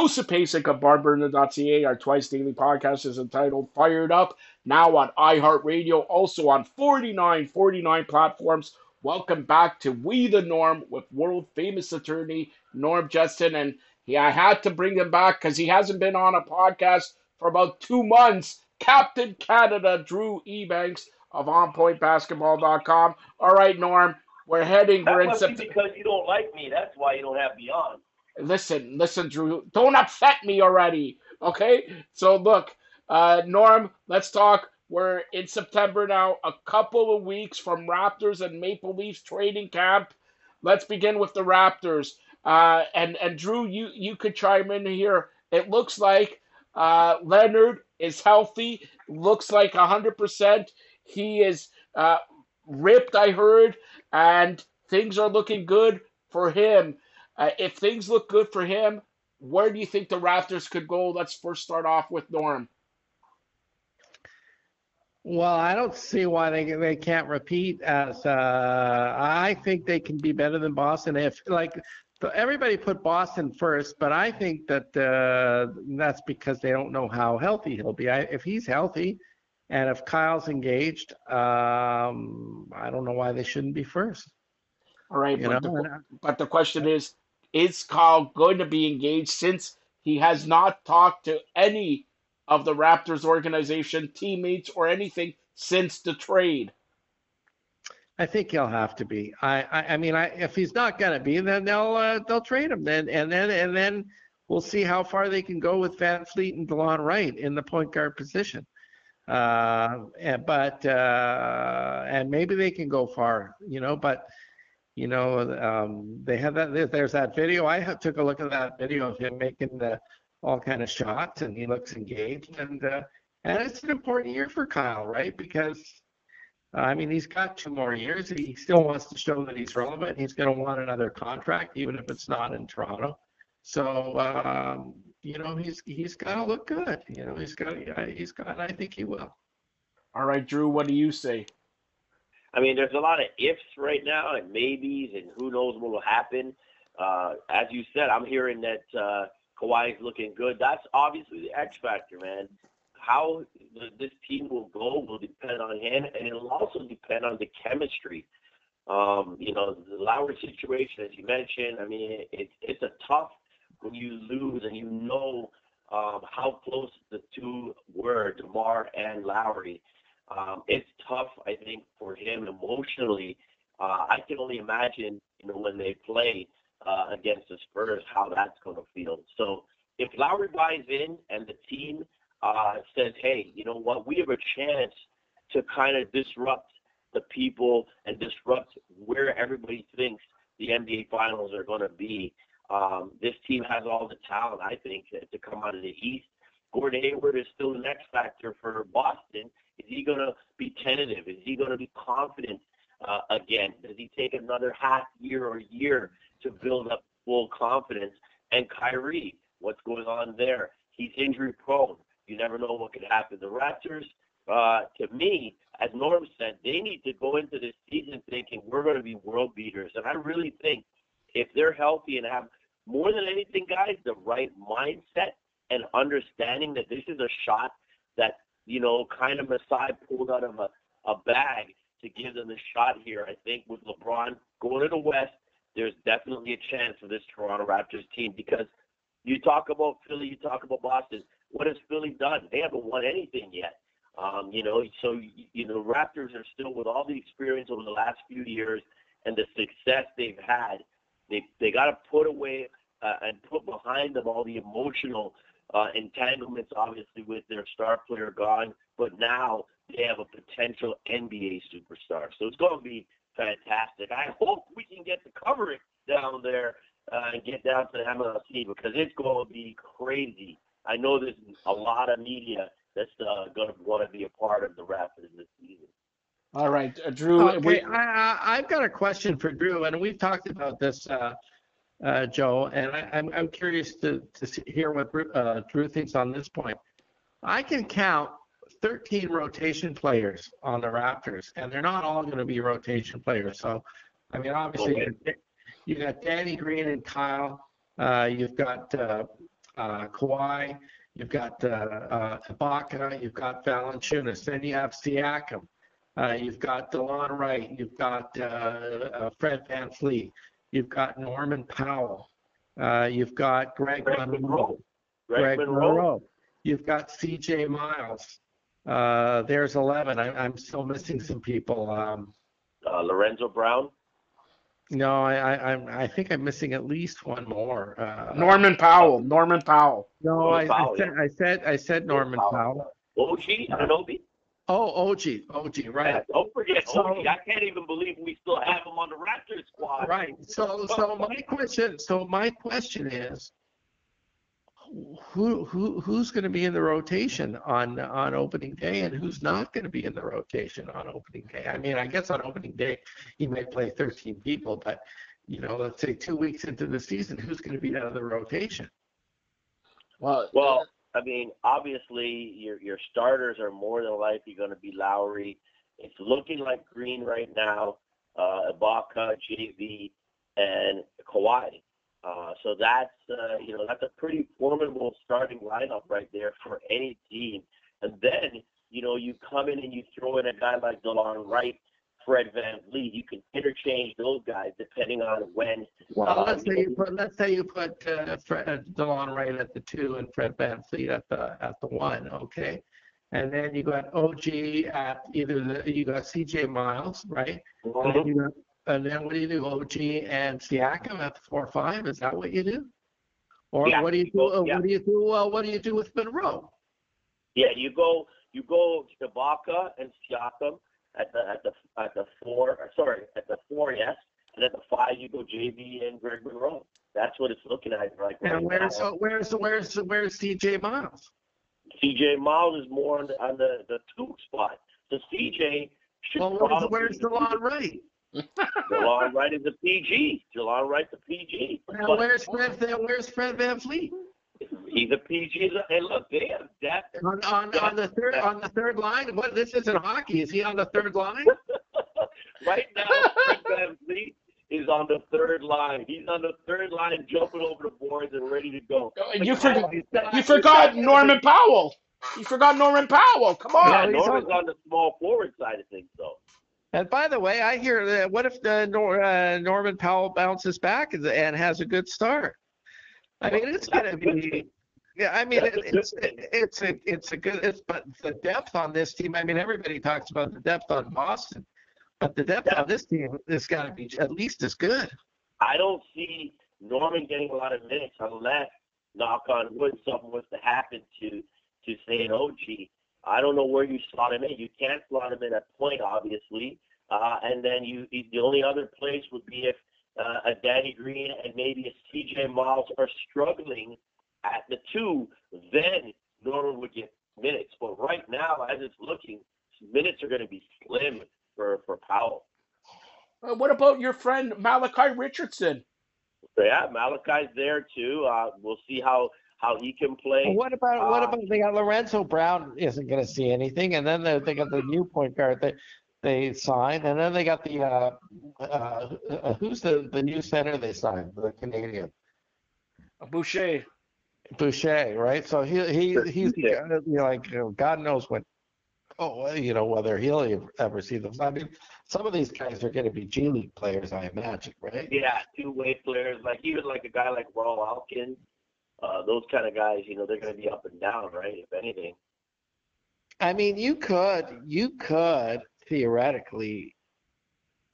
Joseph Pasek of barnburner.ca, our twice daily podcast is entitled Fired Up, now on iHeartRadio, also on 4949 platforms. Welcome back to We the Norm with world famous attorney Norm Jesin. And he, I had to bring him back because he hasn't been on a podcast for about two months. Captain Canada Drew Ebanks of OnPointBasketball.com. All right, Norm, we're heading. That we're in September. because you don't like me. That's why you don't have me on. Listen, listen, Drew. Don't upset me already. Okay. So look, uh, Norm, let's talk. We're in September now. A couple of weeks from Raptors and Maple Leafs training camp. Let's begin with the Raptors. Uh, and and Drew, you you could chime in here. It looks like uh, Leonard is healthy. Looks like hundred percent. He is uh, ripped. I heard, and things are looking good for him. Uh, if things look good for him, where do you think the Raptors could go? Let's first start off with Norm. Well, I don't see why they they can't repeat as uh, I think they can be better than Boston if like everybody put Boston first, but I think that uh, that's because they don't know how healthy he'll be. I, if he's healthy, and if Kyle's engaged, um, I don't know why they shouldn't be first. All right, but the, but the question is, is Kyle going to be engaged since he has not talked to any of the Raptors organization teammates or anything since the trade? I think he'll have to be. I, I, I mean, I, if he's not going to be, then they'll uh, they'll trade him. Then and then and then we'll see how far they can go with VanVleet and DeLon Wright in the point guard position. Uh, and, but uh, and maybe they can go far, you know. But you know, um, they have that. There's that video. I have, took a look at that video of him making the all kind of shots, and he looks engaged. And uh, and it's an important year for Kyle, right? Because I mean, he's got two more years. He still wants to show that he's relevant. He's going to want another contract, even if it's not in Toronto. So, um, you know, he's he's got to look good. You know, he's got he's got. I think he will. All right, Drew, what do you say? I mean, there's a lot of ifs right now and maybes, and who knows what will happen. Uh, as you said, I'm hearing that uh, Kawhi's looking good. That's obviously the X factor, man. How this team will go will depend on him, and it'll also depend on the chemistry. Um, you know, the Lowry situation, as you mentioned. I mean, it, it's it's a tough when you lose and you know um, how close the two were, Demar and Lowry. Um, it's tough, I think, for him emotionally. Uh, I can only imagine, you know, when they play uh, against the Spurs, how that's going to feel. So if Lowry buys in and the team uh, says, hey, you know what, we have a chance to kind of disrupt the people and disrupt where everybody thinks the NBA Finals are going to be. Um, this team has all the talent, I think, to, come out of the East. Gordon Hayward is still the next factor for Boston. Is he going to be tentative? Is he going to be confident uh, again? Does he take another half year or year to build up full confidence? And Kyrie, what's going on there? He's injury prone. You never know what could happen. The Raptors, uh, to me, as Norm said, they need to go into this season thinking we're going to be world beaters. And I really think if they're healthy and have more than anything, guys, the right mindset and understanding that this is a shot that, you know, kind of Masai pulled out of a, a bag to give them the shot here. I think with LeBron going to the West, there's definitely a chance for this Toronto Raptors team because you talk about Philly, you talk about Boston. What has Philly done? They haven't won anything yet. Um, you know, so you know, Raptors are still with all the experience over the last few years and the success they've had. They they got to put away uh, and put behind them all the emotional uh, entanglements, obviously with their star player gone. But now they have a potential NBA superstar, so it's going to be fantastic. I hope we can get the coverage down there uh, and get down to the MLC because it's going to be crazy. I know there's a lot of media that's uh, going to want to be a part of the Raptors this season. All right, uh, Drew. Okay, we- I, I, I've got a question for Drew, and we've talked about this, uh, uh, Joe, and I, I'm, I'm curious to, to see, hear what Drew- uh, Drew thinks on this point. I can count 13 rotation players on the Raptors, and they're not all going to be rotation players. So, I mean, obviously, Okay. you got Danny Green and Kyle. Uh, you've got uh, uh, Kawhi, you've got uh, uh, Ibaka, you've got Valanciunas, then you have Siakam, uh, you've got DeLon Wright, you've got uh, uh, Fred VanVleet, you've got Norman Powell, uh, you've got Greg, Greg Monroe, Monroe. Greg, Greg Monroe. Monroe. You've got C.J. Miles. Uh, there's 11. I, I'm still missing some people. Um, Uh, Lorenzo Brown. no, I, I, I'm, I think I'm missing at least one more. Uh, Norman Powell. Norman Powell. No, I, Norman Powell, I said, I said, I said Norman Powell. OG Anunoby. Oh, OG, OG, right, Don't forget So- OG. I can't even believe we still have him on the Raptors squad. right. So, so my question, so my question is, who, who, who's going to be in the rotation on, on opening day, and who's not going to be in the rotation on opening day? I mean, I guess on opening day, he may play 13 people, but you know, let's say two weeks into the season, who's going to be out of the rotation? Well, Well, I mean, obviously your your starters are more than likely going to be Lowry. It's looking like Green right now, uh, Ibaka, JV, and Kawhi. Uh, so that's uh, you know that's a pretty formidable starting lineup right there for any team. And then you know you come in and you throw in a guy like DeLon Wright, Fred Van Vliet. You can interchange those guys depending on when. Well, uh, let's say you put let's say you put uh, Fred, uh, DeLon Wright at the two and Fred VanVleet at the at the one, okay, and then you got OG at either the you got CJ Miles, right? And then you got and then what do you do? OG and Siakam at the four five. Is that what you do? Or Yeah, what do you you do? go- uh, yeah. What do you do? Well, what do you do with Monroe? Yeah, you go you go Ibaka and Siakam at the at the at the four sorry at the four yes, and at the five you go JV and Greg Monroe. That's what it's looking at right now And right where's now. where's where's where's CJ Miles? CJ Miles is more on the on the, the two spot. So CJ should Well, where's, probably where's DeLon Wright? Delon Wright is a PG. Delon Wright's a PG. Now, But where's Fred? Where's Fred VanVleet? He's a PG. And look, they have depth. On, on, on the third on the third line. What this isn't hockey. Is he on the third line? right now, Fred Van Vliet is on the third line. He's on the third line, jumping over the boards and ready to go. you forgot you forgot Norman Powell. You forgot Norman Powell. Come on. he's Norman's on- on the small forward side of things, though. And by the way, I hear that what if the Nor, uh, Norman Powell bounces back and, and has a good start? I mean, it's going to be. Yeah, I mean, it, it's it's a it's a good. It's but the depth on this team. I mean, everybody talks about the depth on Boston, but the depth on this team has got to be at least as good. I don't see Norman getting a lot of minutes unless, knock on wood, something was to happen to to say an OG. I don't know where you slot him in. You can't slot him in at point, obviously, uh, and then you the only other place would be if uh, a Danny Green and maybe a CJ Miles are struggling at the two. Then Norman would get minutes. But right now, as it's looking, minutes are going to be slim for for Powell. Uh, what about your friend Malachi Richardson? Yeah, Malachi's there too. Uh, we'll see how how he can play. Well, what about what Uh, about they got Lorenzo Brown isn't going to see anything, and then they, they got the new point guard that they signed, and then they got the uh, uh, uh, who's the the new center they signed, the Canadian Boucher. Boucher, right? So he he he's Yeah. you like you know, God knows when. Oh, you know whether he'll ever- ever see them. I mean, some of these guys are going to be G League players, I imagine, right? Yeah, two way players like even like a guy like Ronald Alkin, uh, those kind of guys. You know, they're going to be up and down, right? If anything. I mean, you could, you could theoretically.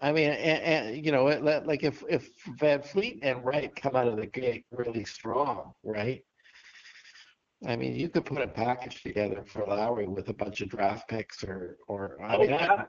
I mean, and, and you know, it, like if if VanVleet and Wright come out of the gate really strong, right? I mean, you could put a package together for Lowry with a bunch of draft picks, or or I Oh, mean, yeah. I,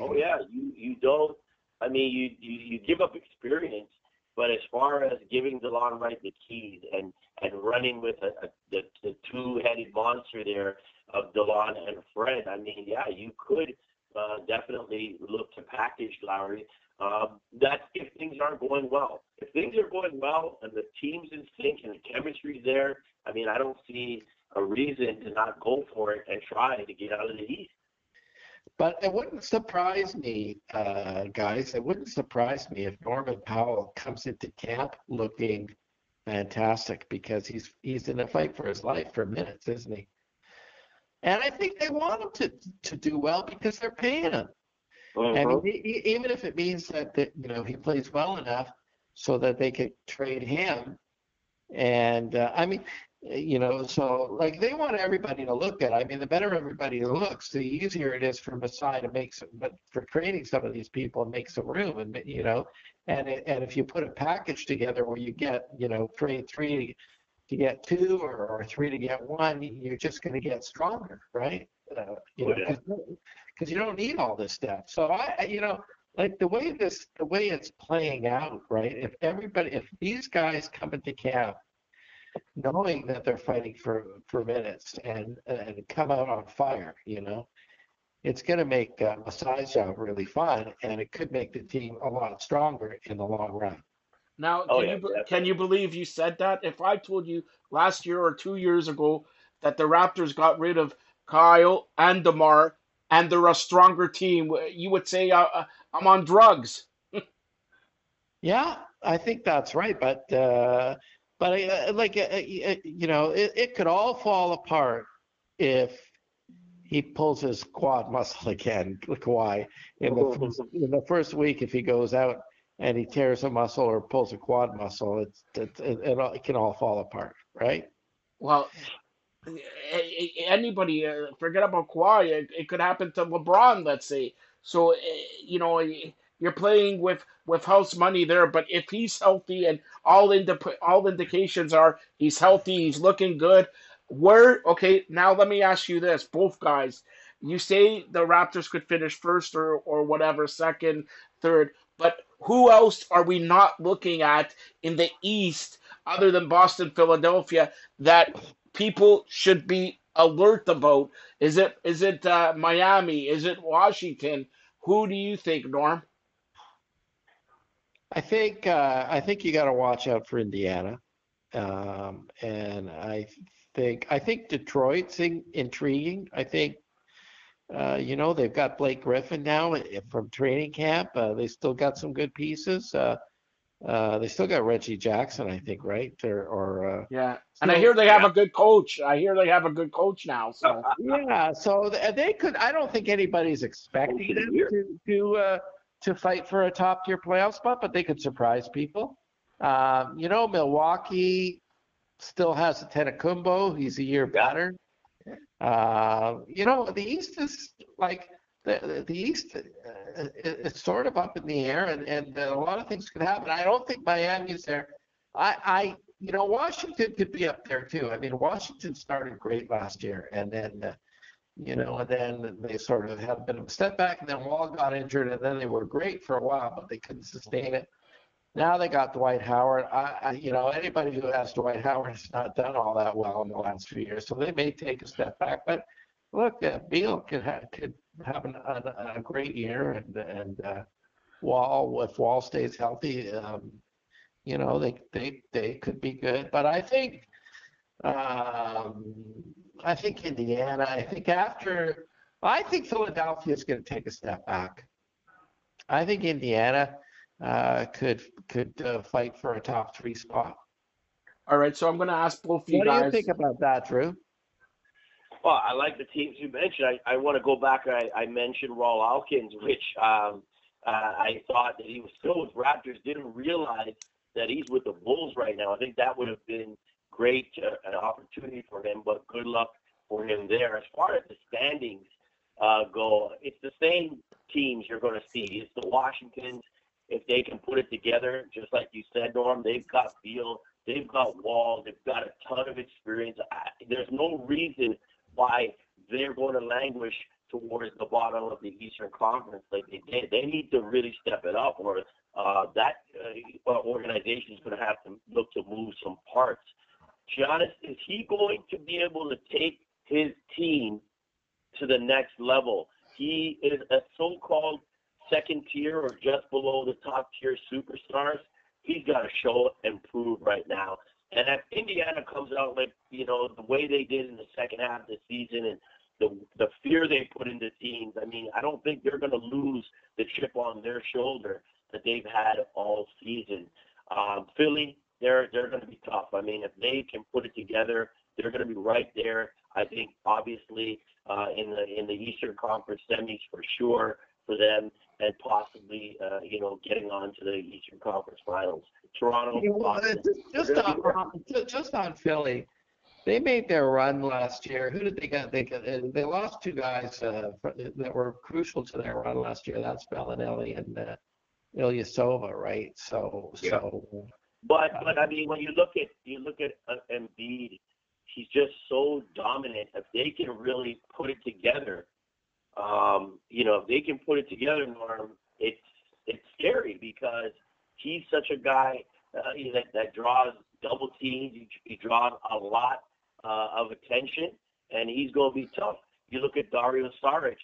Oh yeah, you you don't. I mean, you you, you give up experience, but as far as giving DeLon Wright the keys and and running with a, a the, the two-headed monster there of DeLon and Fred, I mean, yeah, you could uh, definitely look to package Lowry. Um, that's if things aren't going well. If things are going well and the team's in sync and the chemistry's there, I mean, I don't see a reason to not go for it and try to get out of the East. But it wouldn't surprise me, uh, guys. It wouldn't surprise me if Norman Powell comes into camp looking fantastic because he's he's in a fight for his life for minutes, isn't he? And I think they want him to to do well because they're paying him. Mhm. I mean, e- e- even if it means that, that you know he plays well enough so that they could trade him, and uh, I mean, you know, so like they want everybody to look good. I mean, the better everybody looks, the easier it is for Masai to make some, but for trading some of these people and make some room, and you know, and it, and if you put a package together where you get, you know, trade three to get two or, or three to get one, you're just going to get stronger, right? Uh, you Oh, know, yeah. because you don't need all this stuff. So I, you know, like the way this, the way it's playing out, right? If everybody, if these guys come into camp knowing that they're fighting for for minutes and and come out on fire, you know, it's going to make uh, Masai's job really fun, and it could make the team a lot stronger in the long run. Now, Oh, can yeah, you definitely. can you believe you said that? If I told you last year or two years ago that the Raptors got rid of Kyle and Demar and they're a stronger team, you would say uh, uh, I'm on drugs. Yeah, I think that's right, but uh, but uh, like uh, uh, you know, it, it could all fall apart if he pulls his quad muscle again, Kawhi, in the first, in the first week. If he goes out and he tears a muscle or pulls a quad muscle, it's it, it, it, it can all fall apart, right? Well, anybody, uh, forget about Kawhi. It, it could happen to LeBron, let's say. So, uh, you know, you're playing with with house money there. But if he's healthy and all indi- all indications are he's healthy, he's looking good. Where okay, now let me ask you this, both guys. You say the Raptors could finish first or or whatever, second, third, but who else are we not looking at in the East other than Boston, Philadelphia that people should be alert about? Is it is it uh, Miami? Is it Washington? Who do you think, Norm? I think uh, I think you got to watch out for Indiana, um, and I think I think Detroit's in, intriguing. I think uh, you know they've got Blake Griffin now eh, from training camp. Uh, they still got some good pieces. Uh, uh, they still got Reggie Jackson, I think, right? Or, or uh, Yeah, and I hear they have a good coach. I hear they have a good coach now. So yeah, so they could. I don't think anybody's expecting them to to uh, to fight for a top tier playoff spot, but they could surprise people. Um, you know, Milwaukee still has Antetokounmpo. He's a year Yeah. better. Uh, you know, the East is like the the East. Uh, it- it's sort of up in the air, and and a lot of things could happen. I don't think Miami's there. I I you know, Washington could be up there too. I mean, Washington started great last year, and then, uh, you know, and then they sort of had a bit of a step back, and then Wall got injured, and then they were great for a while, but they couldn't sustain it. Now they got Dwight Howard. I, I you know, anybody who has Dwight Howard has not done all that well in the last few years, so they may take a step back. But look, uh, Beal could have could have an, a, a great year, and and uh, Wall, if Wall stays healthy, um, you know, they they they could be good. But I think um, I think Indiana. I think after I think Philadelphia is going to take a step back. I think Indiana could could uh, fight for a top three spot. all right, so I'm gonna ask both of you What do you think about that, Drew? Well, I like the teams you mentioned. I, I want to go back. I, I mentioned Rawle Alkins, which um, uh, I thought that he was still with Raptors. Didn't realize that he's with the Bulls right now. I think that would have been great, uh, an opportunity for him. But good luck for him there. As far as the standings uh, go, it's the same teams you're going to see. It's the Washingtons. If they can put it together, just like you said, Norm, they've got Beal, they've got Wall, they've got a ton of experience. I, there's no reason why they're going to languish towards the bottom of the Eastern Conference like they did. They need to really step it up, or uh, that uh, organization is going to have to look to move some parts. Giannis, is he going to be able to take his team to the next level? He is a so-called second tier or just below the top tier superstars. He's got to show and prove right now. And if Indiana comes out like you know the way they did in the second half of the season and the the fear they put into teams, I mean, I don't think they're going to lose the chip on their shoulder that they've had all season. Um, Philly, they're they're going to be tough. I mean, if they can put it together, they're going to be right there. I think obviously uh, in the in the Eastern Conference semis for sure for them, and possibly uh, you know getting on to the Eastern Conference Finals. Toronto, Yeah, well, just, just on just on Philly, they made their run last year. Who did they get? They got, uh, they lost two guys uh, that were crucial to their run last year. That's Belinelli and uh, Ilyasova, right? So Yeah. so But but I mean, when you look at you look at uh, Embiid, he's just so dominant. If they can really put it together, um, you know, if they can put it together, Norm, it's it's scary because he's such a guy uh, that that draws double teams. He, he draws a lot uh, of attention, and he's going to be tough. You look at Dario Saric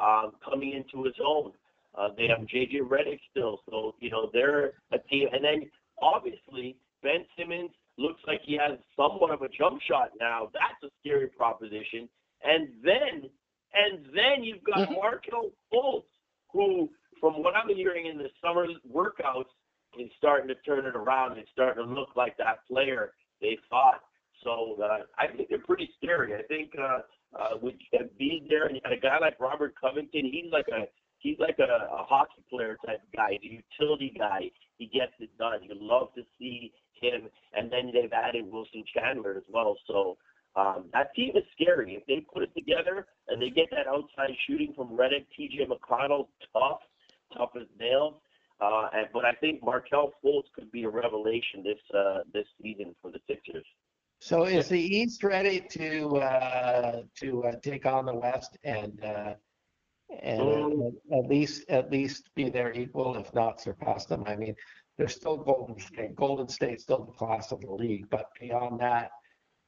um, coming into his own. Uh, they have JJ Redick still, so you know they're a team. And then obviously Ben Simmons looks like he has somewhat of a jump shot now. That's a scary proposition. And then and then you've got Mhm. Markelle Fultz, who, from what I'm hearing in the summer workouts, is starting to turn it around and starting to look like that player they thought. So uh, I think they're pretty scary. I think uh, uh, with being there and a guy like Robert Covington, he's like a he's like a, a hockey player type guy, the utility guy. He gets it done. You love to see him. And then they've added Wilson Chandler as well. So um, that team is scary. If they put it together and they get that outside shooting from Redick, TJ McConnell, tough, tough as nails. Uh, and, but I think Markelle Fultz could be a revelation this uh, this season for the Sixers. so is the East ready to uh, to uh, take on the West and uh, and Um, at, at least at least be their equal, if not surpass them? I mean, they're still Golden State. Golden State's still the class of the league, but beyond that,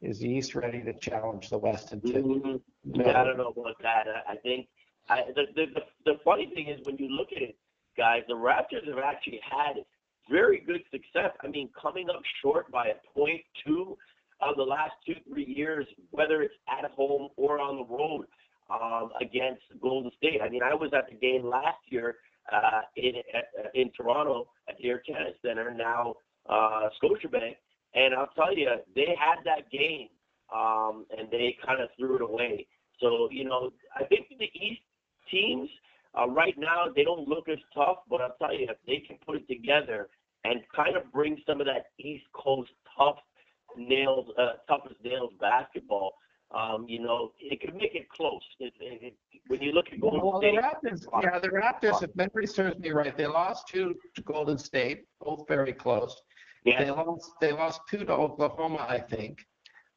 is the East ready to challenge the West and to Mhm. Yeah, I don't know about that. I, I think I, the, the the the funny thing is when you look at it, guys, the Raptors have actually had very good success. I mean, coming up short by a point two of the last two three years, whether it's at home or on the road um, against Golden State. I mean, I was at the game last year uh, in at, in Toronto at the Air Canada Center, now uh, Scotiabank, and I'll tell you, they had that game um, and they kind of threw it away. So you know, I think the East teams uh, right now they don't look as tough, but I'll tell you if they can put it together and kind of bring some of that East Coast tough nails, uh, tough as nails basketball. Um, you know, it could make it close. It, it, it, when you look at Golden Well, the State, Raptors, yeah, the Raptors, if memory serves me right, they lost two to Golden State, both very close. They lost, they lost two to Oklahoma, I think.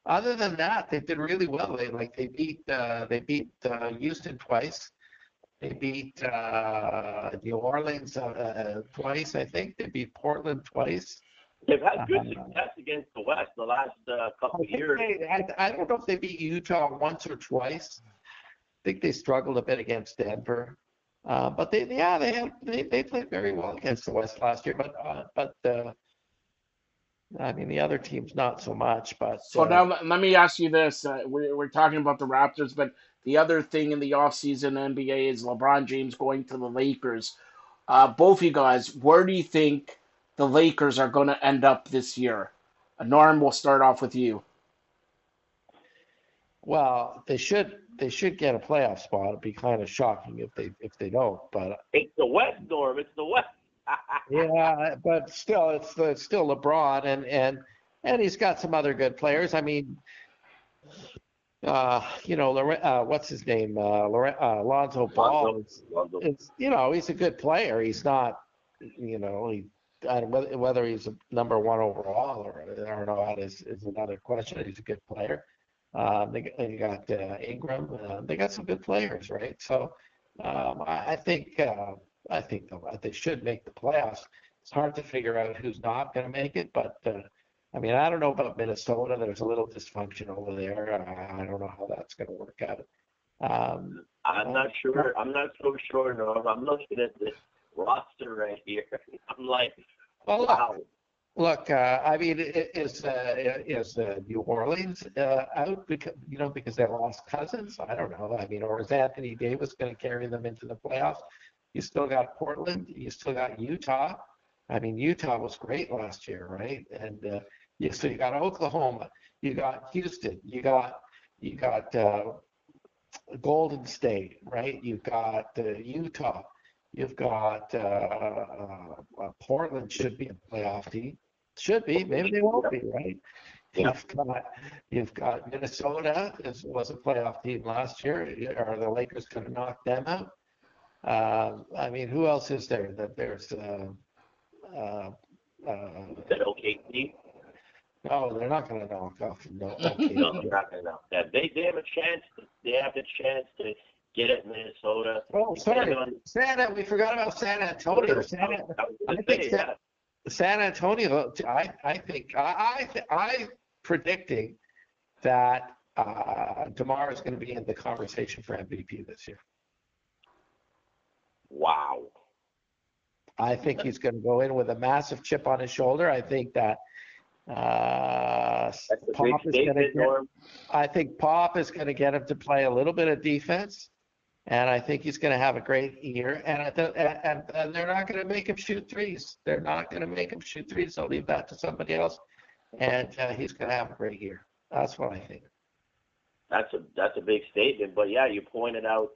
Other than that, they did really well. They like they beat uh, they beat uh, Houston twice. They beat uh, New Orleans uh, twice, I think. They beat Portland twice. they've had good Uh, success against the West the last uh, couple of years. they, I, I don't know if they beat Utah once or twice. I think they struggled a bit against Denver. Uh, but they, yeah, they had, they, they played very well against the West last year. But, uh, but, uh, I mean, the other teams not so much. But So uh, now let let me ask you this: uh, we're, we're talking about the Raptors, but the other thing in the offseason NBA is LeBron James going to the Lakers. Uh, both of you guys, where do you think the Lakers are going to end up this year? Uh, Norm, we'll start off with you. well, they should, they should get a playoff spot. It'd be kind of shocking if they, if they don't. But It's the West, Norm. It's the West. Yeah, but still, it's it's still LeBron, and and and he's got some other good players. I mean, uh, you know, uh, what's his name? Uh, Lore- uh, Lonzo Ball is, Lonzo. is, you know, he's a good player. He's not, you know, he, whether whether he's number one overall or I don't know that is is another question. He's a good player. Um, they, they got uh, Ingram. Uh, they got some good players, right? So um, I, I think uh, I think they'll- should make the playoffs. It's hard to figure out who's not going to make it, but uh, I mean, I don't know about Minnesota. There's a little dysfunction over there. I, I don't know how that's going to work out. Um, I'm not sure. I'm not so sure, Norm. I'm looking at this roster right here. I'm like, well, look, wow. Look, uh, I mean, is uh, is uh, New Orleans uh, out because you know because they lost Cousins? I don't know. I mean, or is Anthony Davis going to carry them into the playoffs? You still got Portland. You still got Utah. I mean, Utah was great last year, right? And uh, you, so you got Oklahoma, you got Houston, you got you got uh, Golden State, right? You've got uh, Utah, you've got uh, uh, Portland should be a playoff team, should be. Maybe they won't be, right? You've got you've got Minnesota is, was a playoff team last year. Are the Lakers going to knock them out? Uh, I mean, who else is there? That there's uh, uh, uh, that OKC? no, they're not going to knock off. No, No, they're not gonna know. Yeah, they they have a chance. They have the chance to get at Minnesota. Oh, sorry, on- Santa. We forgot about San Antonio. San, I think say, San Antonio. I I think I I I predicting that uh, Demar is going to be in the conversation for MVP this year. Wow. I think he's going to go in with a massive chip on his shoulder. I think that uh, That's a big Pop is going to get. I think Pop is going to get him to play a little bit of defense, and I think he's going to have a great year. And I th- and, and, they're not going to make him shoot threes. They're not going to make him shoot threes. They'll leave that to somebody else, and uh, he's going to have a great year. That's what I think. That's a that's a big statement. But yeah, you pointed out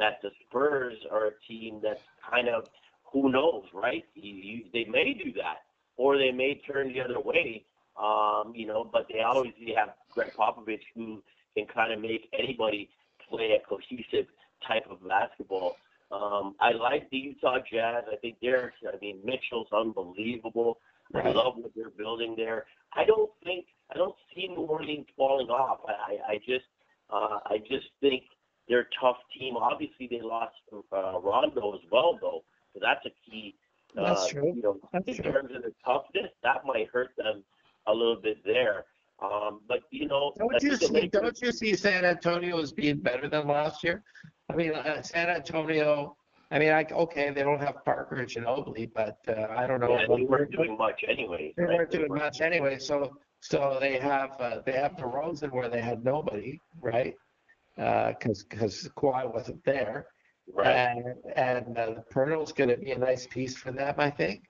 that the Spurs are a team that's kind of who knows, right? You, you, they may do that, or they may turn the other way. Um, you know, but they always have Gregg Popovich who can kind of make anybody play a cohesive type of basketball. Um, I like the Utah Jazz. I think they're, I mean, Mitchell's unbelievable. I love what they're building there. I don't think, I don't see New Orleans falling off. I, I, I just, uh, I just think they're a tough team. Obviously, they lost uh, Rondo as well, though. So that's a key. Uh, That's true. You know, That's in true. terms of the toughness, that might hurt them a little bit there. Um, but you know, Don't you see? Lakers- Don't you see San Antonio as being better than last year? I mean, uh, San Antonio. I mean, I, okay, they don't have Parker and Ginobili, but uh, I don't know. Yeah, they weren't doing much anyway. They weren't doing much anyway, so so they have uh, they have DeRozan where they had nobody, right? Because because Kawhi wasn't there, Right. and and uh, the Poeltl's going to be a nice piece for them, I think.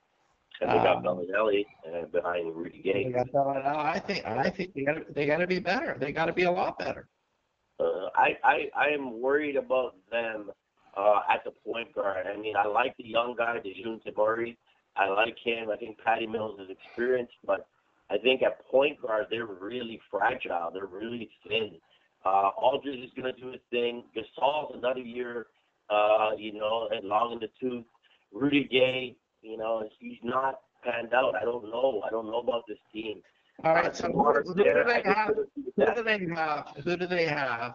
And they got um, Belinelli uh, behind Rudy They Gay. got Belinelli. I think I think they got to they got to be better. They got to be a lot better. Uh, I, I I am worried about them uh, at the point guard. I mean, I like the young guy, Dejounte Murray. I like him. I think Patty Mills is experienced, but I think at point guard they're really fragile. They're really thin. Uh, Aldridge is going to do his thing. Gasol's another year, uh, you know, and long in the tooth. Rudy Gay, you know, he's not panned out. I don't know. I don't know about this team. All Uh, so who, who do they have? Who do they have? Who do they have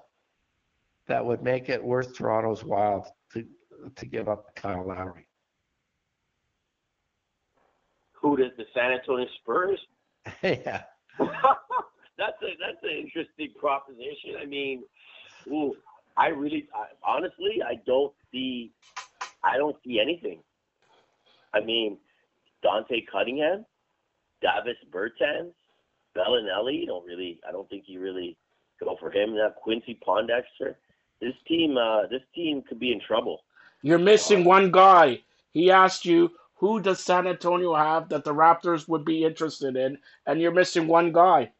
that would make it worth Toronto's while to to give up Kyle Lowry? Who does the San Antonio Spurs? yeah. that's a that's an interesting proposition. I mean, ooh, I really, I, honestly, I don't see, I don't see anything. I mean, Dante Cunningham, Davis Bertans, Belinelli. Don't really, I don't think you really go for him. That Quincy Pondexter. This team, uh, this team could be in trouble. You're missing one guy. He asked you who does San Antonio have that the Raptors would be interested in, and you're missing one guy.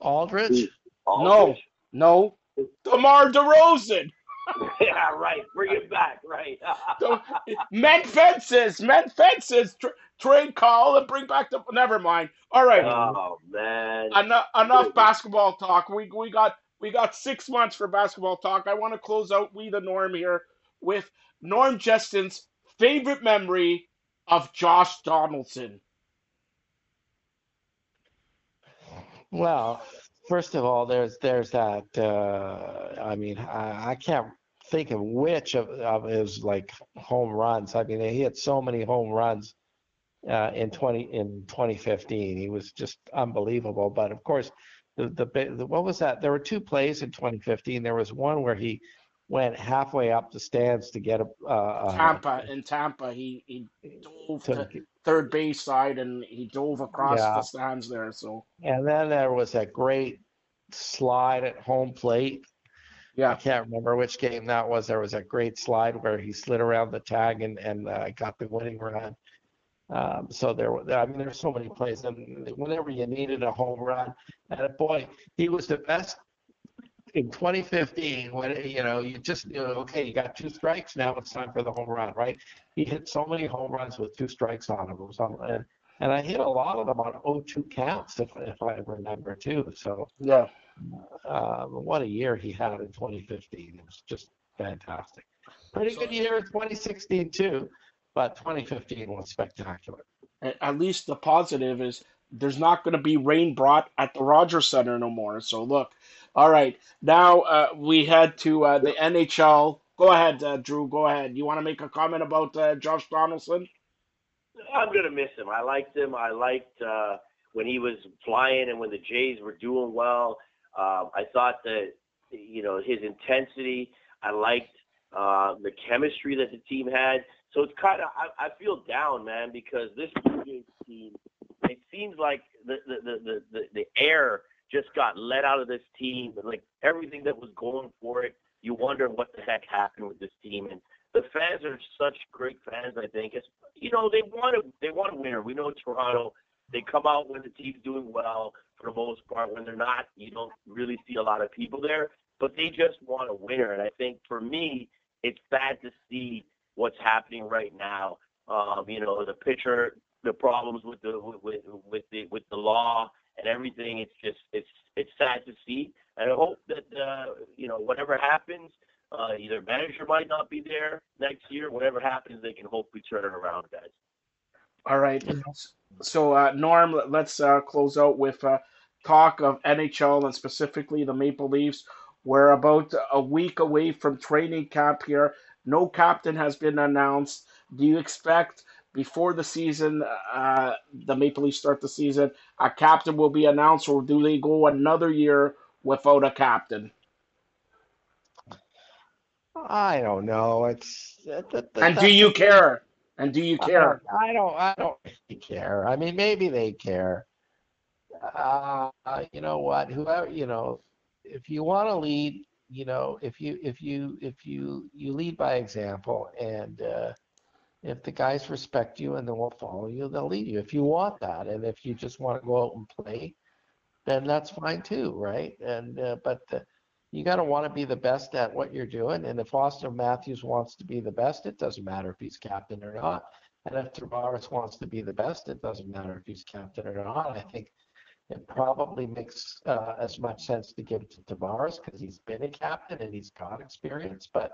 Aldridge. Aldridge. No, DeMar DeRozan. yeah, right. Bring it back, right? Don't- Mend fences, mend fences. Tr- trade call and bring back the. Never mind. All right. oh man. enough, enough basketball talk. We we got we got six months for basketball talk. I want to close out we the norm here with Norm Jesin's favorite memory of Josh Donaldson. Well, first of all, there's there's that. Uh, I mean, I, I can't think of which of, of his like home runs. I mean, he hit so many home runs uh, in 20 in 2015. He was just unbelievable. But of course, the, the the what was that? There were two plays in 2015. There was one where he went halfway up the stands to get a, uh, Tampa in Tampa, he he dove to- to third base side and he dove across Yeah. the stands there. So and then there was a great slide at home plate Yeah, I can't remember which game that was. There was a great slide where he slid around the tag and and uh, got the winning run. Um, so there, I mean, there's so many plays, and whenever you needed a home run, and boy, he was the best in 2015 when you know you just you know, okay, you got two strikes now. It's time for the home run, right? He hit so many home runs with two strikes on him, or and and I hit a lot of them on 0-2 counts, if if I remember too. So Yeah. um, what a year he had in 2015. It was just fantastic. Pretty good year in 2016 too, but 2015 was spectacular. At least the positive is there's not going to be rain brought at the Rogers Center no more. So look, all right, now uh, we head to uh, the NHL. Go ahead, uh, Drew. Go ahead. You want to make a comment about uh, Josh Donaldson? I'm gonna miss him. I liked him. I liked uh, when he was flying and when the Jays were doing well. Um, I thought that you know his intensity. I liked uh, the chemistry that the team had. So it's kind of I, I feel down, man, because this Jays team. It seems like the, the the the the air just got let out of this team. Like everything that was going for it, you wonder what the heck happened with this team. And the fans are such great fans. I think it's you know they want to they want to win. We know Toronto. They come out when the team's doing well for the most part. When they're not, you don't really see a lot of people there. But they just want a winner. And I think for me, it's sad to see what's happening right now. Um, you know, the pitcher, the problems with the with with the with the law and everything. It's just it's it's sad to see. And I hope that uh, you know whatever happens, uh, either manager might not be there next year. Whatever happens, they can hopefully turn it around, guys. All right. So, uh, Norm, let's uh, close out with uh, talk of NHL and specifically the Maple Leafs. We're about a week away from training camp here. No captain has been announced. Do you expect before the season, uh, the Maple Leafs start the season, a captain will be announced, or do they go another year without a captain? I don't know. It's that, that, And do you care? And do you I care? don't, I don't. I don't really care. I mean, maybe they care. Uh, you know what? Whoever you know, if you want to lead, you know, if you if you if you you lead by example, and uh, if the guys respect you and they will follow you, they'll lead you. If you want that, and if you just want to go out and play, then that's fine too, right? And uh, but uh, you got to want to be the best at what you're doing. And if Auston Matthews wants to be the best, it doesn't matter if he's captain or not. And if Tavares wants to be the best, it doesn't matter if he's captain or not. I think it probably makes uh, as much sense to give it to Tavares because he's been a captain and he's got experience. But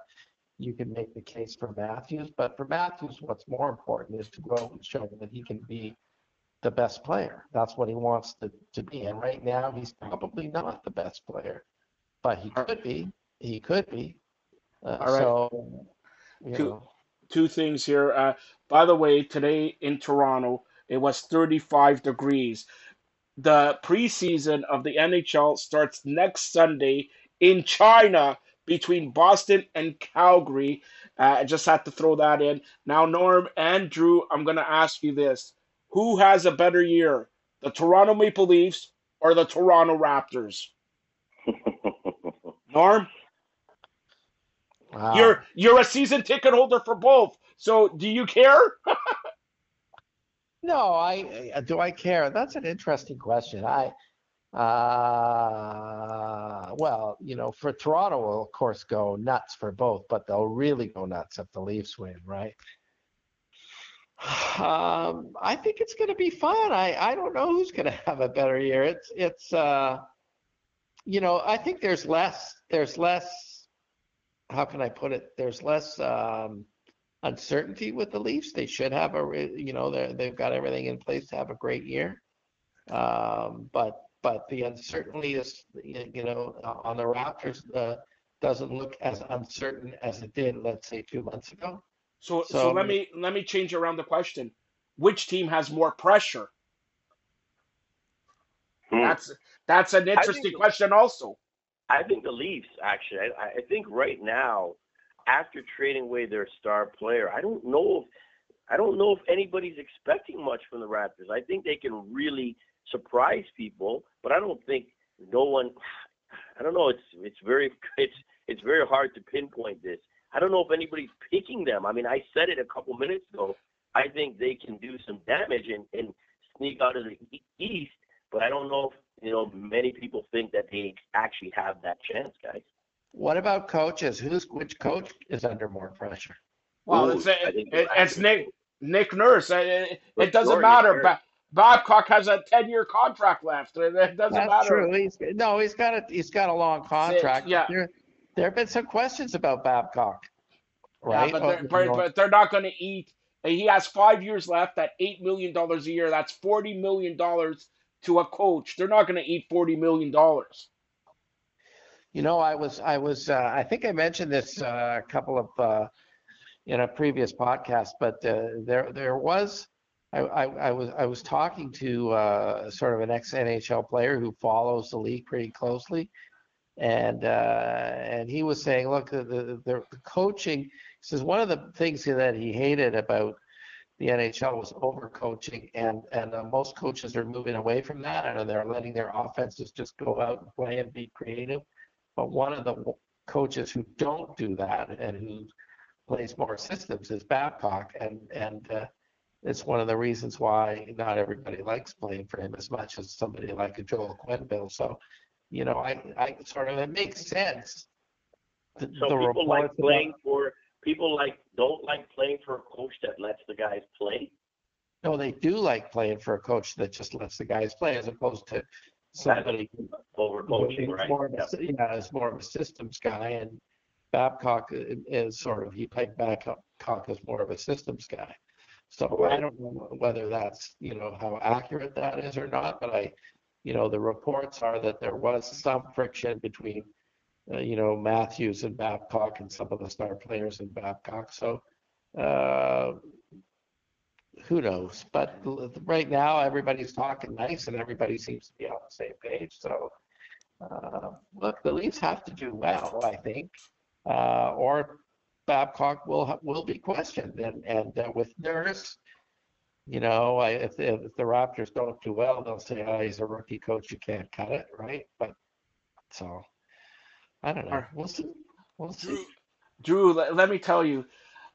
you can make the case for Matthews. But for Matthews, what's more important is to go out and show that he can be the best player. That's what he wants to, to be. And right now, he's probably not the best player, but he could be. He could be. Uh, All right. So, Two- know, two things here. Uh, by the way, today in Toronto, it was 35 degrees. The preseason of the NHL starts next Sunday in China between Boston and Calgary. Uh, I just had to throw that in. Now, Norm and Drew, I'm going to ask you this. Who has a better year, the Toronto Maple Leafs or the Toronto Raptors? Norm, wow. you're you're a season ticket holder for both. So, do you care? No, I uh, do I care? That's an interesting question. I uh well, you know, for Toronto will of course go nuts for both, but they'll really go nuts if the Leafs win, right? Um, I think it's going to be fun. I I don't know who's going to have a better year. It's it's uh you know, I think there's less there's less how can I put it? There's less um uncertainty with the Leafs. They should have a, you know, they they've got everything in place to have a great year. Um, but but the uncertainty is, you know, on the Raptors uh, doesn't look as uncertain as it did, let's say, two months ago. So, so, So- let me let me change around the question. Which team has more pressure? Hmm. That's that's an interesting think- question, also. I think the Leafs actually. I, I think right now, after trading away their star player, I don't know if I don't know if anybody's expecting much from the Raptors. I think they can really surprise people, but I don't think no one. I don't know. It's it's very it's it's very hard to pinpoint this. I don't know if anybody's picking them. I mean, I said it a couple minutes ago. I think they can do some damage and, and sneak out of the East. But I don't know if you know many people think that they actually have that chance, guys. What about coaches? Who's which coach is under more pressure? Well, Ooh, it's, I think it, it's Nick Nick Nurse. It, it, it doesn't matter. Nick Ba- Babcock has a ten-year contract left. It, doesn't That's matter. true. He's no, he's got a he's got a long contract. yeah. There, there have been some questions about Babcock, Yeah, right? but Oh, they're, but, but they're not going to eat. He has five years left at eight million dollars a year. That's forty million dollars to a coach. They're not going to eat forty million dollars. You know, I was, I was, uh, I think I mentioned this uh, a couple of, uh, in a previous podcast, but uh, there, there was, I, I, was, I was talking to uh, sort of an ex NHL player who follows the league pretty closely, and uh, and he was saying, look, the, the, the coaching. He says one of the things that he hated about the NHL was overcoaching, and and uh, most coaches are moving away from that, and they're letting their offenses just go out and play and be creative. But one of the coaches who don't do that and who plays more systems is Babcock, and and uh, it's one of the reasons why not everybody likes playing for him as much as somebody like a Joel Quenneville. So, you know, I I sort of it makes sense. The, So the people like reports about- playing for people like don't like playing for a coach that lets the guys play. No, they do like playing for a coach that just lets the guys play as opposed to somebody Over coaching, right? more a, Yep. yeah, is more of a systems guy, and Babcock is sort of he played Babcock as more of a systems guy. So I don't know whether that's you know how accurate that is or not, but I, you know, the reports are that there was some friction between, uh, you know, Matthews and Babcock and some of the star players in Babcock. So. Uh, who knows? But right now, everybody's talking nice, and everybody seems to be on the same page. So, uh, look, the Leafs have to do well, I think, uh, or Babcock will will be questioned. And and uh, with Nurse, you know, I, if, the, if the Raptors don't do well, they'll say, "Oh, he's a rookie coach. You can't cut it," right? But so, I don't know. We'll see. We'll see. Drew, let, let me tell you,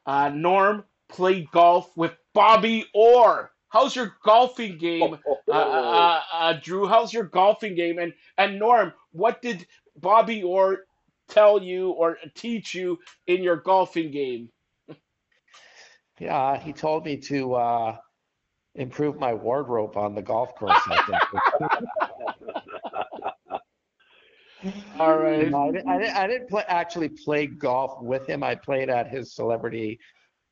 uh, Norm played golf with Bobby Orr. How's your golfing game, uh, uh, uh, Drew? How's your golfing game? And and Norm, what did Bobby Orr tell you or teach you in your golfing game? Yeah, he told me to uh, improve my wardrobe on the golf course. I think. All right. No, I didn't, I didn't, I didn't play, actually play golf with him. I played at his celebrity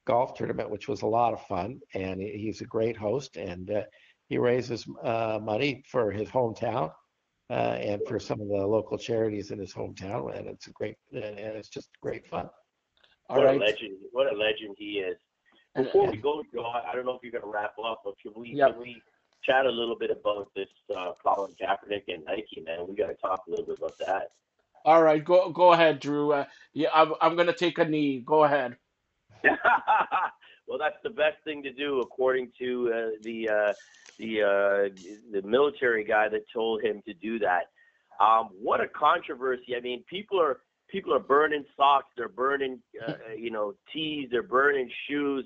golf tournament, which was a lot of fun. And he's a great host, and uh, he raises uh, money for his hometown uh, and for some of the local charities in his hometown. And it's a great, and and it's just great fun. All what a legend! What a legend he is. And- Before we go, Joe, I don't know if you're going to wrap up, but can we Yep. can we chat a little bit about this uh, Colin Kaepernick and Nike, man? We got to talk a little bit about that. All right, go go ahead, Drew. Uh, yeah, I'm I'm gonna take a knee. Go ahead. well, that's the best thing to do, according to uh, the uh, the uh, the military guy that told him to do that. Um, what a controversy! I mean, people are people are burning socks, they're burning uh, you know tees, they're burning shoes,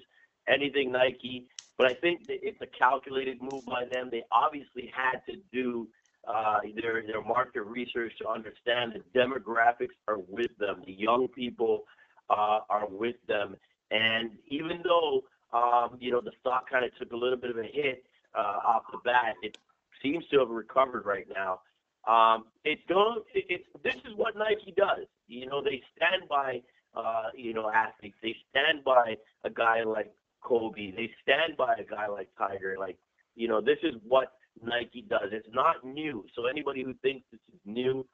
anything Nike. But I think that it's a calculated move by them. They obviously had to do uh, their their market research to understand the demographics are with them. The young people uh, are with them, and even though um, you know the stock kind of took a little bit of a hit uh, off the bat, it seems to have recovered right now. Um, it's going. It, it, this is what Nike does. You know, they stand by uh, you know athletes. They stand by a guy like Kobe. They stand by a guy like Tiger. Like you know, this is what Nike does. It's not new. So anybody who thinks this is new,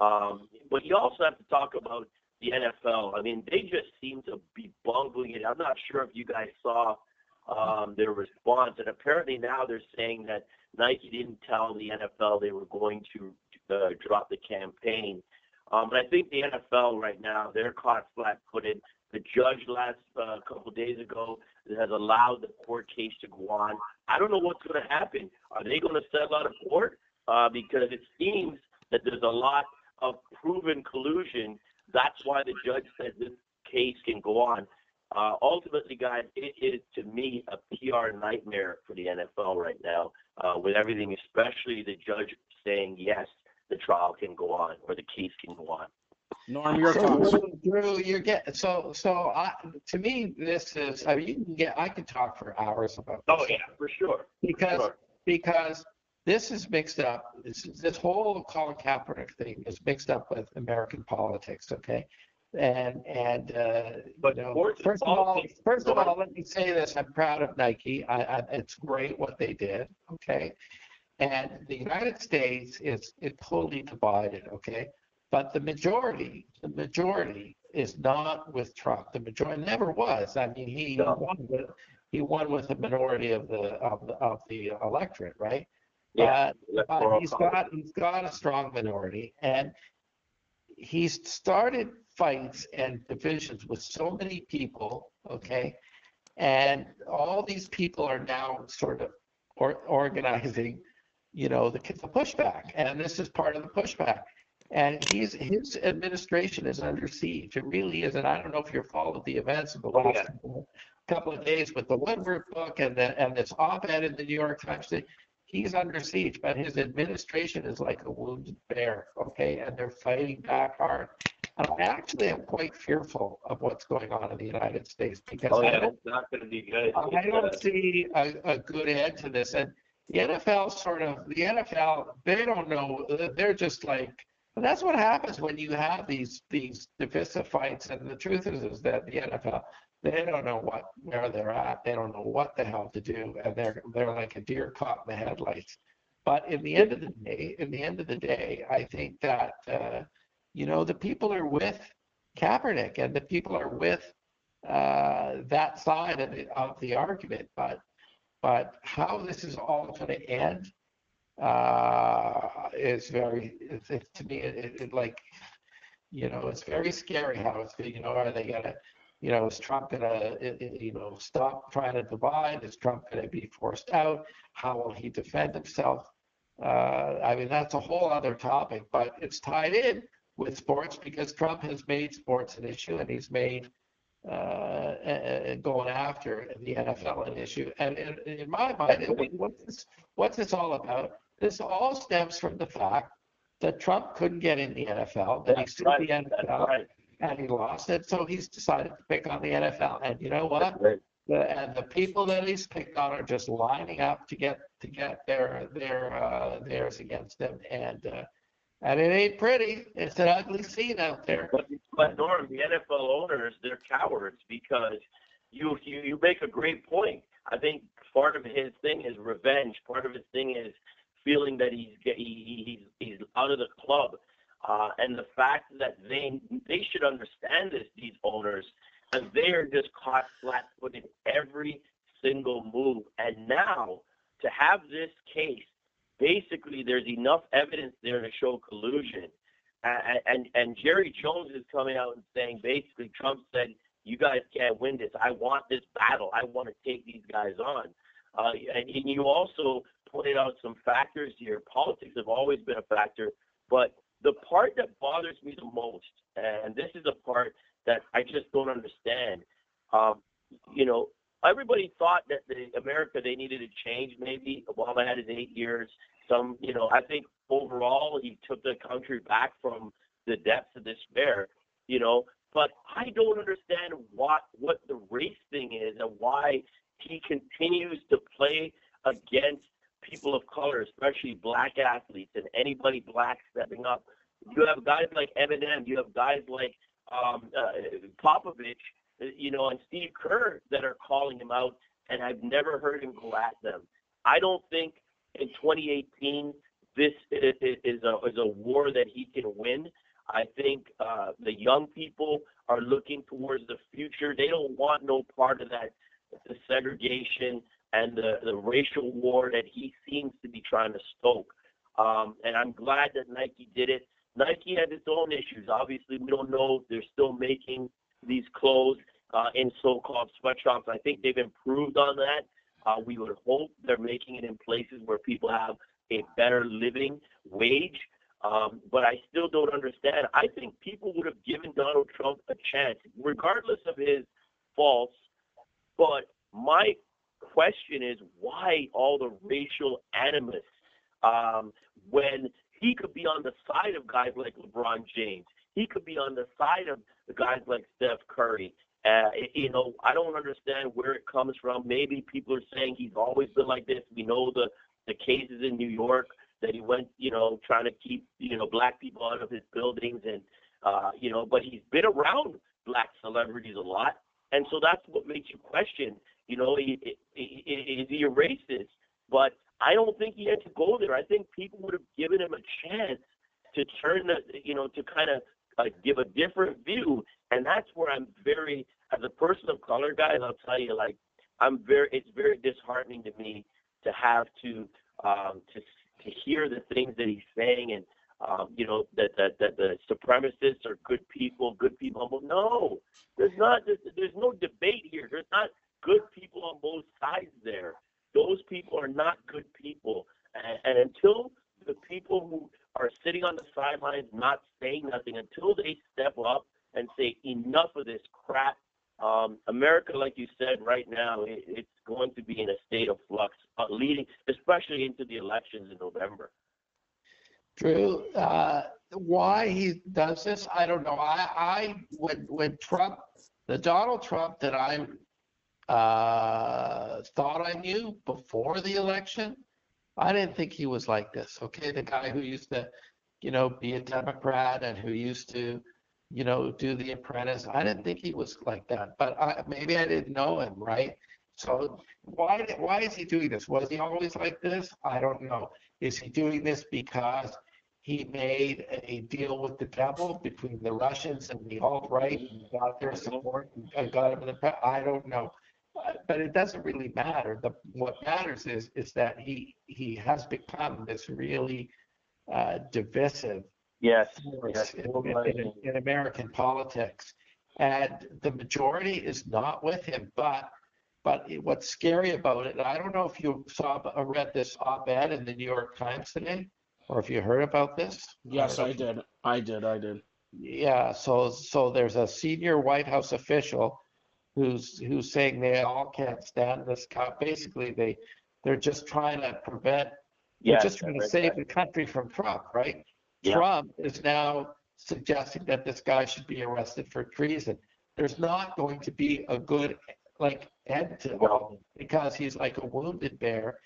um, but you also have to talk about the NFL. I mean, they just seem to be bungling it. I'm not sure if you guys saw um, their response, and apparently now they're saying that Nike didn't tell the NFL they were going to uh, drop the campaign. Um, but I think the NFL right now they're caught flat-footed. The judge last uh, couple days ago has allowed the court case to go on. I don't know what's going to happen. Are they going to settle out of court? Uh, because it seems that there's a lot of proven collusion. That's why the judge said this case can go on. Uh, ultimately, guys, it is to me a PR nightmare for the NFL right now, uh, with everything, especially the judge saying yes, the trial can go on or the case can go on. Norm, your so, thoughts? Drew, you're get so so. I, to me, this is. I mean, you can get. I could talk for hours about. This Oh yeah, for sure. because Sure. because this is mixed up. This this whole Colin Kaepernick thing is mixed up with American politics. Okay, and and uh, But you know, first of all, first of all, let me say this: I'm proud of Nike. I, I, it's great what they did. Okay, and the United States is is totally divided. Okay, but the majority, the majority is not with Trump. The majority never was. I mean, he No. won with he won with a minority of the of the of the electorate, right? Yeah, But, but electoral he's got he's got a strong minority, and he's started fights and divisions with so many people. Okay, and all these people are now sort of or, organizing, you know, the, the pushback, and this is part of the pushback. And he's his administration is under siege. It really is, and I don't know if you've followed the events of the Oh, last yeah. couple, couple of days with the Woodward book and the, and this op-ed in the New York Times. He's under siege, but his administration is like a wounded bear. Okay, and they're fighting back hard. And I actually am quite fearful of what's going on in the United States because Oh I don't not going to be good. I don't see a, a good end to this. And the NFL sort of, the NFL, they don't know. They're just like, and that's what happens when you have these these divisive fights. And the truth is, is that the NFL, they don't know what where they're at. They don't know what the hell to do, and they're they're like a deer caught in the headlights. But in the end of the day, in the end of the day, I think that uh, you know the people are with Kaepernick, and the people are with uh, that side of the, of the argument, but but how this is all going to end uh, is very it's, it's to me it, it, it like you know it's very scary how it's you know are they gonna you know is Trump gonna you know stop trying to divide is Trump gonna be forced out how will he defend himself uh, I mean that's a whole other topic but it's tied in with sports because Trump has made sports an issue and he's made uh, uh, going after the NFL an issue. And in, in my mind, what's this, what's this all about? This all stems from the fact that Trump couldn't get in the NFL, that he sued right. the NFL, right. and he lost it. So he's decided to pick on the NFL. And you know what? Right. The, and the people that he's picked on are just lining up to get to get their their uh, theirs against him. And uh, and it ain't pretty. It's an ugly scene out there. But, but Norm, the NFL owners, they're cowards because you, you you make a great point. I think part of his thing is revenge. Part of his thing is feeling that he's he, he, he's he's out of the club, uh, and the fact that they they should understand this. These owners, and they are just caught flat-footed every single move. And now to have this case, basically, there's enough evidence there to show collusion. And, and and Jerry Jones is coming out and saying basically Trump said you guys can't win this. I want this battle. I want to take these guys on. Uh, and, you also pointed out some factors here. Politics have always been a factor, but the part that bothers me the most, and this is a part that I just don't understand. Um, you know, everybody thought that the America they needed to change. Maybe Obama had his eight years. Some, you know, I think overall he took the country back from the depths of despair. You know, but I don't understand what what the race thing is and why he continues to play against people of color, especially black athletes and anybody black stepping up. You have guys like Eminem, you have guys like um, uh, Popovich, you know, and Steve Kerr that are calling him out, and I've never heard him go at them. I don't think in 2018 this is, is a is a war that he can win. I think uh, the young people are looking towards the future. They don't want no part of that the segregation and the, the racial war that he seems to be trying to stoke. Um, and I'm glad that Nike did it. Nike has its own issues. Obviously, we don't know if they're still making these clothes uh, in so-called sweatshops. I think they've improved on that. Uh, we would hope they're making it in places where people have a better living wage. Um, but I still don't understand. I think people would have given Donald Trump a chance, regardless of his false. But my question is why all the racial animus um, when he could be on the side of guys like LeBron James. He could be on the side of guys like Steph Curry. Uh, you know, I don't understand where it comes from. Maybe people are saying he's always been like this. We know the the cases in New York that he went, you know, trying to keep, you know, black people out of his buildings and, uh, you know, but he's been around black celebrities a lot. And so that's what makes you question, you know, is he a racist? But I don't think he had to go there. I think people would have given him a chance to turn the, you know, to kind of uh, give a different view. And that's where I'm very, as a person of color, guys, I'll tell you, like, I'm very, it's very disheartening to me to have to, um, to to hear the things that he's saying and um, you know that, that that the supremacists are good people, good people. No, there's not. There's, there's no debate here. There's not good people on both sides there. Those people are not good people, and, and until the people who are sitting on the sidelines not saying nothing, until they step up and say enough of this crap um, America, like you said, right now, it, it's going to be in a state of flux, uh, leading, especially into the elections in November. Drew, uh, why he does this, I don't know. I, I when when Trump, the Donald Trump that I uh, thought I knew before the election, I didn't think he was like this. Okay, the guy who used to, you know, be a Democrat and who used to you know, do The Apprentice. I didn't think he was like that, but I, maybe I didn't know him, right? So why why is he doing this? Was he always like this? I don't know. Is he doing this because he made a deal with the devil between the Russians and the alt right and got their support and got him in the I don't know. But it doesn't really matter. The, what matters is is that he he has become this really uh, divisive yes, yes. In, in, in, American politics. And the majority is not with him. But but what's scary about it, I don't know if you saw or read this op-ed in the New York Times today, or if you heard about this. Yes, I, I did. I did. I did. Yeah. So so there's a senior White House official who's who's saying they all can't stand this. Basically, they they're just trying to prevent. They're yes, just trying to save that. the country from Trump, right? Yeah. Trump is now suggesting that this guy should be arrested for treason. There's not going to be a good like end to all because he's like a wounded bear,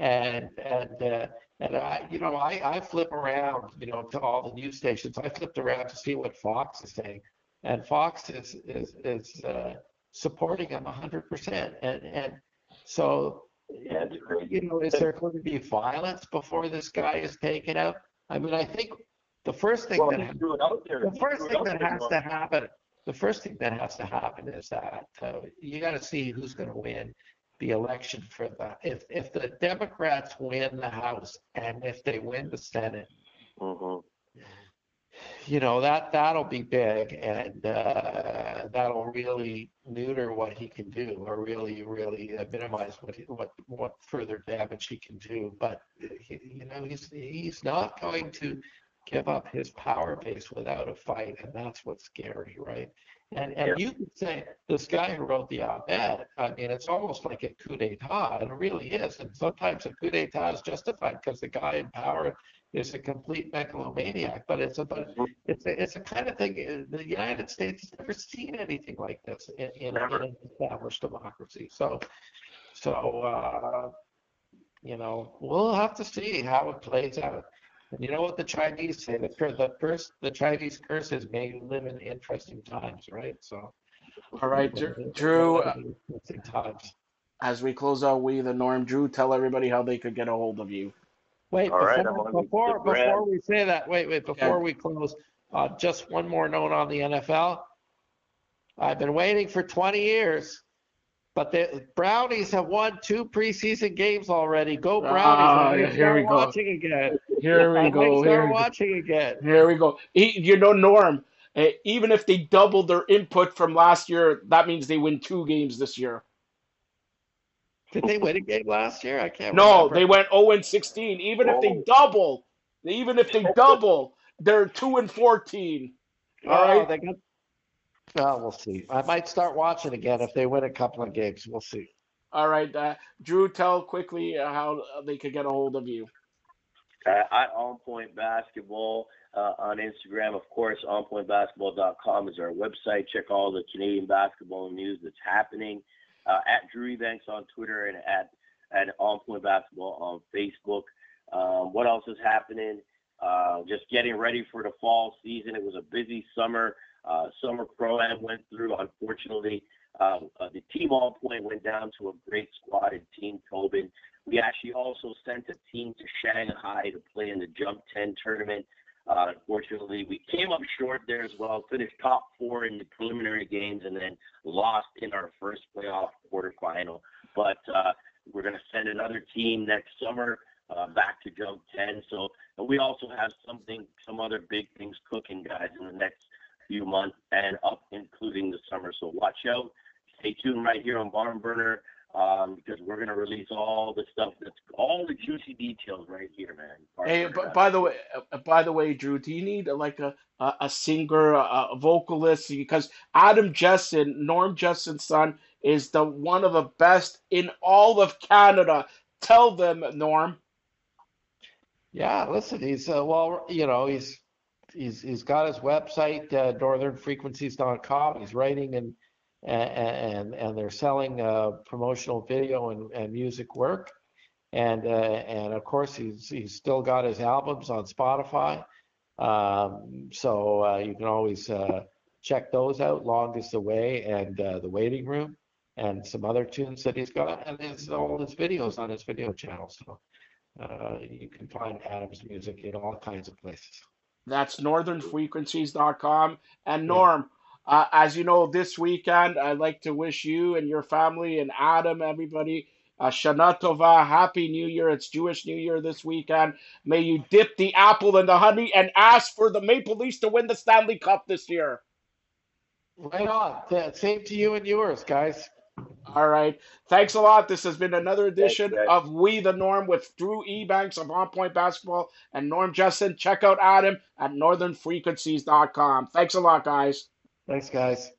and and uh, and I you know I I flip around you know to all the news stations. I flipped around to see what Fox is saying, and Fox is is is uh, supporting him 100%, and and so. Yeah, you know, is there going to be violence before this guy is taken out? I mean, I think the first thing well, that the first thing that has to happen, the first thing that has to happen is that uh, you got to see who's going to win the election for the if if the Democrats win the House and if they win the Senate. Mm-hmm you know that that'll be big and uh, that'll really neuter what he can do or really really uh, minimize what he, what what further damage he can do but he, you know he's he's not going to give up his power base without a fight and that's what's scary right and and yeah. you could say this guy who wrote the op-ed i mean it's almost like a coup d'etat and it really is and sometimes a coup d'etat is justified because the guy in power is a complete megalomaniac. But it's a but it's a, it's a kind of thing. Uh, the United States has never seen anything like this in, in, in an established democracy. So so uh, you know we'll have to see how it plays out. And you know what the Chinese say? The the first the Chinese curse is may you live in interesting times, right? So. All right, Drew. As we close out, we the Norm. Drew, tell everybody how they could get a hold of you. Wait, All right, before, before, before we say that, wait, wait, before we close, uh, just one more note on the NFL. I've been waiting for 20 years, but the Brownies have won two preseason games already. Go Brownies! Uh, here we go. Watching again. Here we go. Here we watching again. Here we go. You know, Norm. Eh, even if they double their input from last year, that means they win two games this year. Did they win a game last year? I can't. No, remember. they went 0 and 16. Even if they double, even if they double, they're two and 14. All oh, right. They got Well, we'll see. I might start watching again if they win a couple of games. We'll see. All right, uh, Drew, tell quickly uh, how they could get a hold of you. Uh, at On Point Basketball uh, on Instagram, of course, onpointbasketball.com is our website. Check all the Canadian basketball news that's happening. Uh, at Drew Ebanks on Twitter and at at On Point Basketball on Facebook. Um, what else is happening? Uh, just getting ready for the fall season. It was a busy summer. Uh, summer pro am went through. Unfortunately, uh, uh, the team On Point went down to a great squad in Team Tobin. We actually also sent a team to Shanghai to play in the Jump 10 tournament. Uh, unfortunately, we came up short there as well, finished top four in the preliminary games, and then lost in our first playoff quarterfinal. But uh, we're going to send another team next summer uh, back to Jump 10. So we also have something, some other big things cooking, guys, in the next few months and up, including the summer. So watch out. Stay tuned right here on Barn Burner um, because we're going to release all the stuff that's all the juicy details right here, man. Barn Hey, b- by the way, uh, by the way, Drew, do you need uh, like a a, a singer, a, a vocalist? Because Adam Jesin, Norm Jesin's son, is the one of the best in all of Canada. Tell them, Norm. Yeah, listen, he's uh, well, you know, he's he's he's got his website, uh, northernfrequencies.com. He's writing and and and they're selling uh, promotional video and, and music work. And uh, and of course, he's he's still got his albums on Spotify. Um, so uh, you can always uh, check those out. Longest Away and uh, The Waiting Room, and some other tunes that he's got, and his all his videos on his video channel. So. Uh, you can find Adam's music in all kinds of places. That's northernfrequencies.com. And Yeah. Norm, uh, as you know, this weekend, I'd like to wish you and your family and Adam, everybody, uh, Shana Tova, Happy New Year. It's Jewish New Year this weekend. May you dip the apple in the honey and ask for the Maple Leafs to win the Stanley Cup this year. Right on. Th- Same to you and yours, guys. All right. Thanks a lot. This has been another edition guys. of We the Norm with Drew Ebanks of On Point Basketball and Norm Jesin. Check out Adam at northernfrequencies.com. Thanks a lot, guys. Thanks, guys.